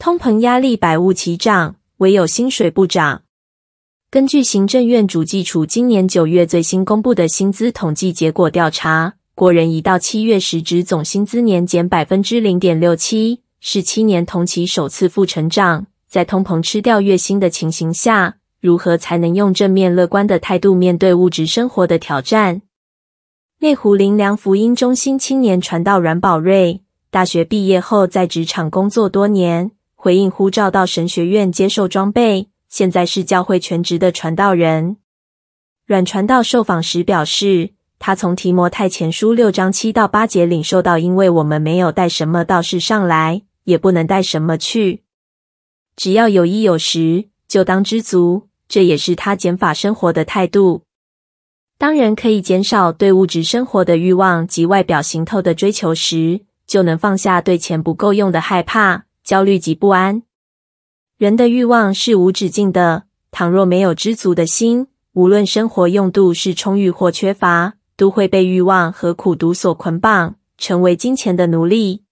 通膨压力百物齐涨，唯有薪水不涨。根据行政院主计处今年九月最新公布的薪资统计结果调查，国人一到七月实值总薪资年减百分之零点六七，是七年同期首次负成长。在通膨吃掉月薪的情形下，如何才能用正面乐观的态度面对物质生活的挑战？内湖林良福音中心青年传道阮宝瑞，大学毕业后在职场工作多年，回应呼召到神学院接受装备。现在是教会全职的传道人。阮传道受访时表示，他从提摩太前书六章七到八节领受到，因为我们没有带什么道士上来，也不能带什么去，只要有衣有食，就当知足。这也是他减法生活的态度。当人可以减少对物质生活的欲望及外表行头的追求时，就能放下对钱不够用的害怕、焦虑及不安。人的欲望是无止境的，倘若没有知足的心，无论生活用度是充裕或缺乏，都会被欲望和苦毒所捆绑，成为金钱的奴隶。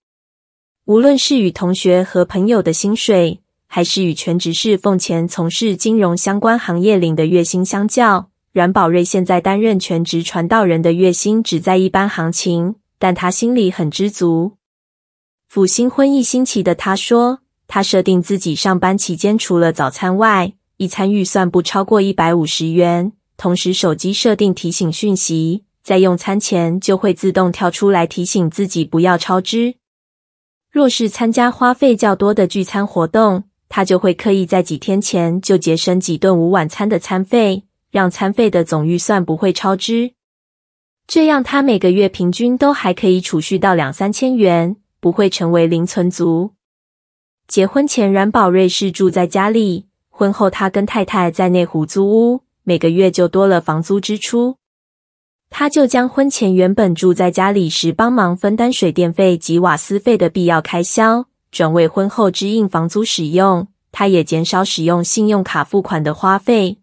无论是与同学和朋友的薪水，还是与全职侍奉前从事金融相关行业领的月薪相较，阮宝瑞现在担任全职传道人的月薪只在一般行情，但他心里很知足。辅新婚一星期的他说。他设定自己上班期间除了早餐外，一餐预算不超过一百五十元。同时，手机设定提醒讯息，在用餐前就会自动跳出来提醒自己不要超支。若是参加花费较多的聚餐活动，他就会刻意在几天前就节省几顿午晚餐的餐费，让餐费的总预算不会超支。这样，他每个月平均都还可以储蓄到两三千元，不会成为零存族。结婚前，阮宝瑞是住在家里；婚后，他跟太太在内湖租屋，每个月就多了房租支出。他就将婚前原本住在家里时帮忙分担水电费及瓦斯费的必要开销，转为婚后支应房租使用。他也减少使用信用卡付款的花费。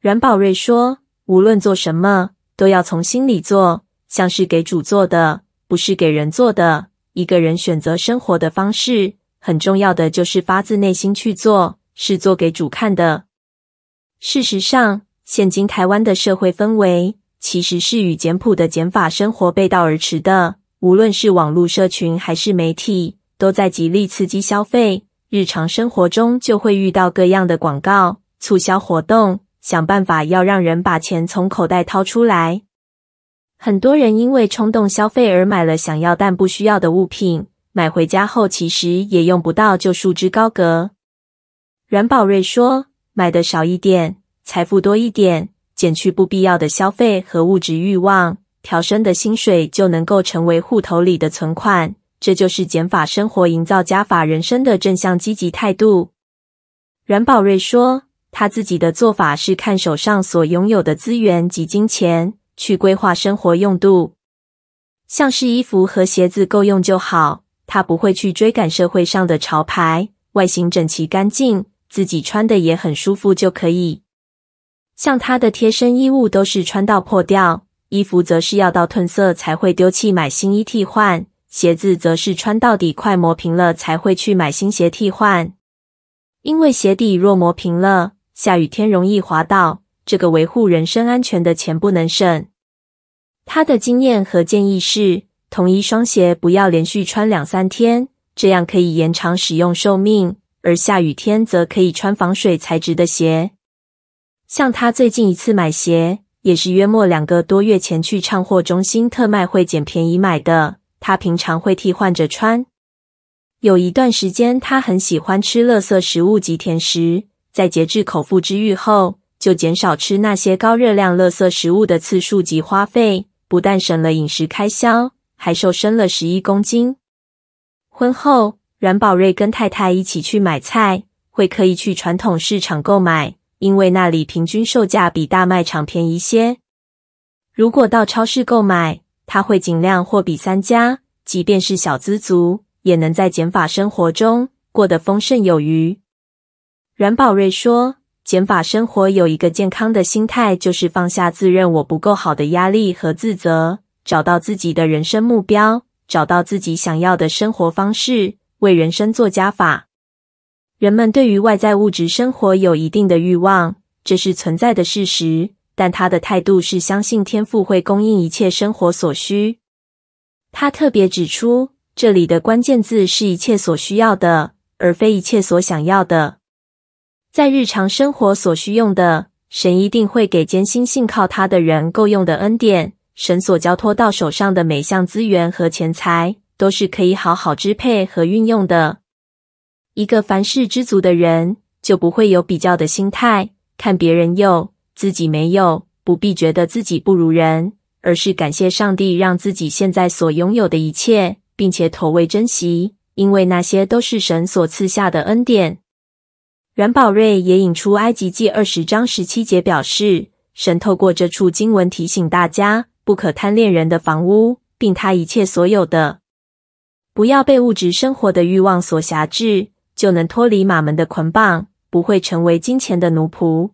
阮宝瑞说：“无论做什么，都要从心里做，像是给主做的，不是给人做的。一个人选择生活的方式。”很重要的就是发自内心去做，是做给主看的。事实上，现今台湾的社会氛围其实是与简朴的减法生活背道而驰的。无论是网络社群还是媒体，都在极力刺激消费。日常生活中就会遇到各样的广告、促销活动，想办法要让人把钱从口袋掏出来。很多人因为冲动消费而买了想要但不需要的物品。买回家后，其实也用不到，就束之高阁。阮宝瑞说：“买的少一点，财富多一点，减去不必要的消费和物质欲望，调升的薪水就能够成为户头里的存款。这就是减法生活营造加法人生的正向积极态度。”阮宝瑞说：“他自己的做法是看手上所拥有的资源及金钱，去规划生活用度，像是衣服和鞋子够用就好。”他不会去追赶社会上的潮牌，外形整齐干净，自己穿的也很舒服就可以。像他的贴身衣物都是穿到破掉，衣服则是要到褪色才会丢弃买新衣替换，鞋子则是穿到底快磨平了才会去买新鞋替换。因为鞋底若磨平了，下雨天容易滑倒，这个维护人身安全的钱不能省。他的经验和建议是，同一双鞋不要连续穿两三天，这样可以延长使用寿命。而下雨天则可以穿防水材质的鞋。像他最近一次买鞋，也是约莫两个多月前去畅货中心特卖会捡便宜买的。他平常会替换着穿。有一段时间，他很喜欢吃垃圾食物及甜食，在节制口腹之欲后，就减少吃那些高热量垃圾食物的次数及花费，不但省了饮食开销。还瘦身了十一公斤。婚后，阮宝瑞跟太太一起去买菜，会刻意去传统市场购买，因为那里平均售价比大卖场便宜些。如果到超市购买，他会尽量货比三家，即便是小资族，也能在减法生活中过得丰盛有余。阮宝瑞说，减法生活有一个健康的心态，就是放下自认我不够好的压力和自责。找到自己的人生目标，找到自己想要的生活方式，为人生做加法。人们对于外在物质生活有一定的欲望，这是存在的事实。但他的态度是相信天赋会供应一切生活所需。他特别指出，这里的关键字是一切所需要的，而非一切所想要的。在日常生活所需用的，神一定会给艰辛信靠他的人够用的恩典。神所交托到手上的每项资源和钱财，都是可以好好支配和运用的。一个凡事知足的人，就不会有比较的心态，看别人有，自己没有，不必觉得自己不如人，而是感谢上帝让自己现在所拥有的一切，并且妥为珍惜，因为那些都是神所赐下的恩典。阮宝瑞也引出埃及记二十章十七节，表示神透过这处经文提醒大家，不可贪恋人的房屋，并他一切所有的，不要被物质生活的欲望所辖制，就能脱离马门的捆绑，不会成为金钱的奴仆。